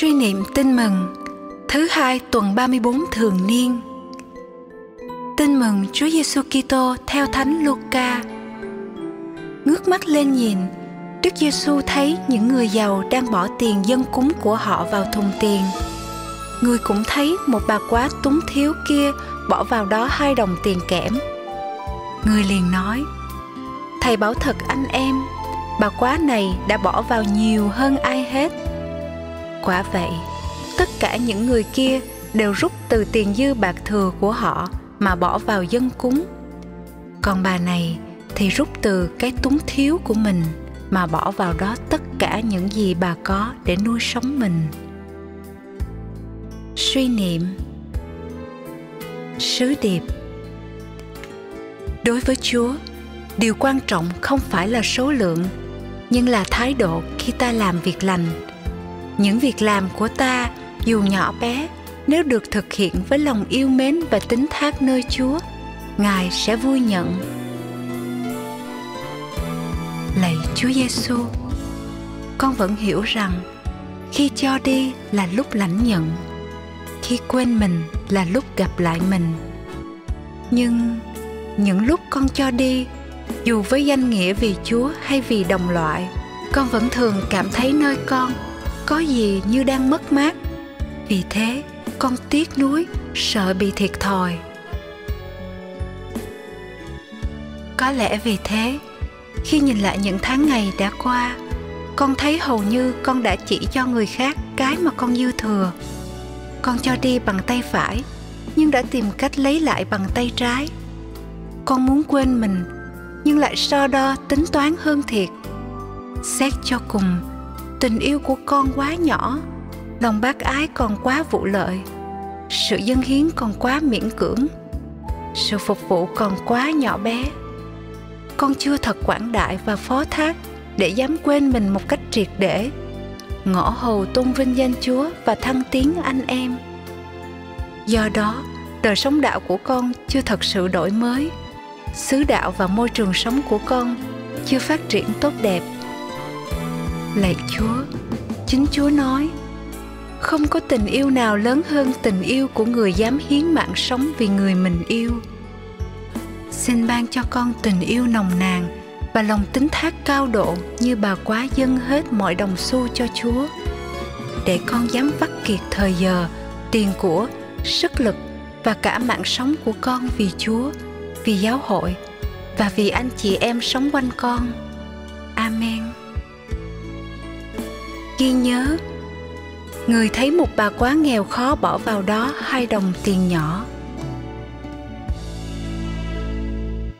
Suy niệm tin mừng Thứ hai tuần 34 thường niên Tin mừng Chúa Giêsu Kitô theo Thánh Luca. Ngước mắt lên nhìn, Đức Giêsu thấy những người giàu đang bỏ tiền dân cúng của họ vào thùng tiền. Người cũng thấy một bà quá túng thiếu kia bỏ vào đó hai đồng tiền kẽm. Người liền nói, Thầy bảo thật anh em, bà quá này đã bỏ vào nhiều hơn ai hết. Quả vậy, tất cả những người kia đều rút từ tiền dư bạc thừa của họ mà bỏ vào dân cúng. Còn bà này thì rút từ cái túng thiếu của mình mà bỏ vào đó tất cả những gì bà có để nuôi sống mình. Suy niệm. Sứ điệp. Đối với chúa điều quan trọng không phải là số lượng nhưng là thái độ khi ta làm việc lành những việc làm của ta dù nhỏ bé nếu được thực hiện với lòng yêu mến và tính thác nơi Chúa, Ngài sẽ vui nhận. Lạy Chúa Giêsu, con vẫn hiểu rằng khi cho đi là lúc lãnh nhận, khi quên mình là lúc gặp lại mình. Nhưng những lúc con cho đi, dù với danh nghĩa vì Chúa hay vì đồng loại, con vẫn thường cảm thấy nơi con có gì như đang mất mát. Vì thế, con tiếc nuối sợ bị thiệt thòi. Có lẽ vì thế khi nhìn lại những tháng ngày đã qua con thấy hầu như con đã chỉ cho người khác cái mà con dư thừa. Con cho đi bằng tay phải nhưng đã tìm cách lấy lại bằng tay trái. Con muốn quên mình nhưng lại so đo tính toán hơn thiệt. Xét cho cùng tình yêu của con quá nhỏ lòng bác ái còn quá vụ lợi, sự dân hiến còn quá miễn cưỡng, sự phục vụ còn quá nhỏ bé. Con chưa thật quảng đại và phó thác để dám quên mình một cách triệt để, ngõ hầu tôn vinh danh chúa và thăng tiến anh em. Do đó, đời sống đạo của con chưa thật sự đổi mới, xứ đạo và môi trường sống của con chưa phát triển tốt đẹp lạy chúa, chính chúa nói, không có tình yêu nào lớn hơn tình yêu của người dám hiến mạng sống vì người mình yêu. Xin ban cho con tình yêu nồng nàn và lòng tính thác cao độ như bà quá dâng hết mọi đồng xu cho chúa, để con dám vắt kiệt thời giờ, tiền của, sức lực và cả mạng sống của con vì chúa, vì giáo hội và vì anh chị em sống quanh con. Amen ghi nhớ. Người thấy một bà quá nghèo khó bỏ vào đó hai đồng tiền nhỏ.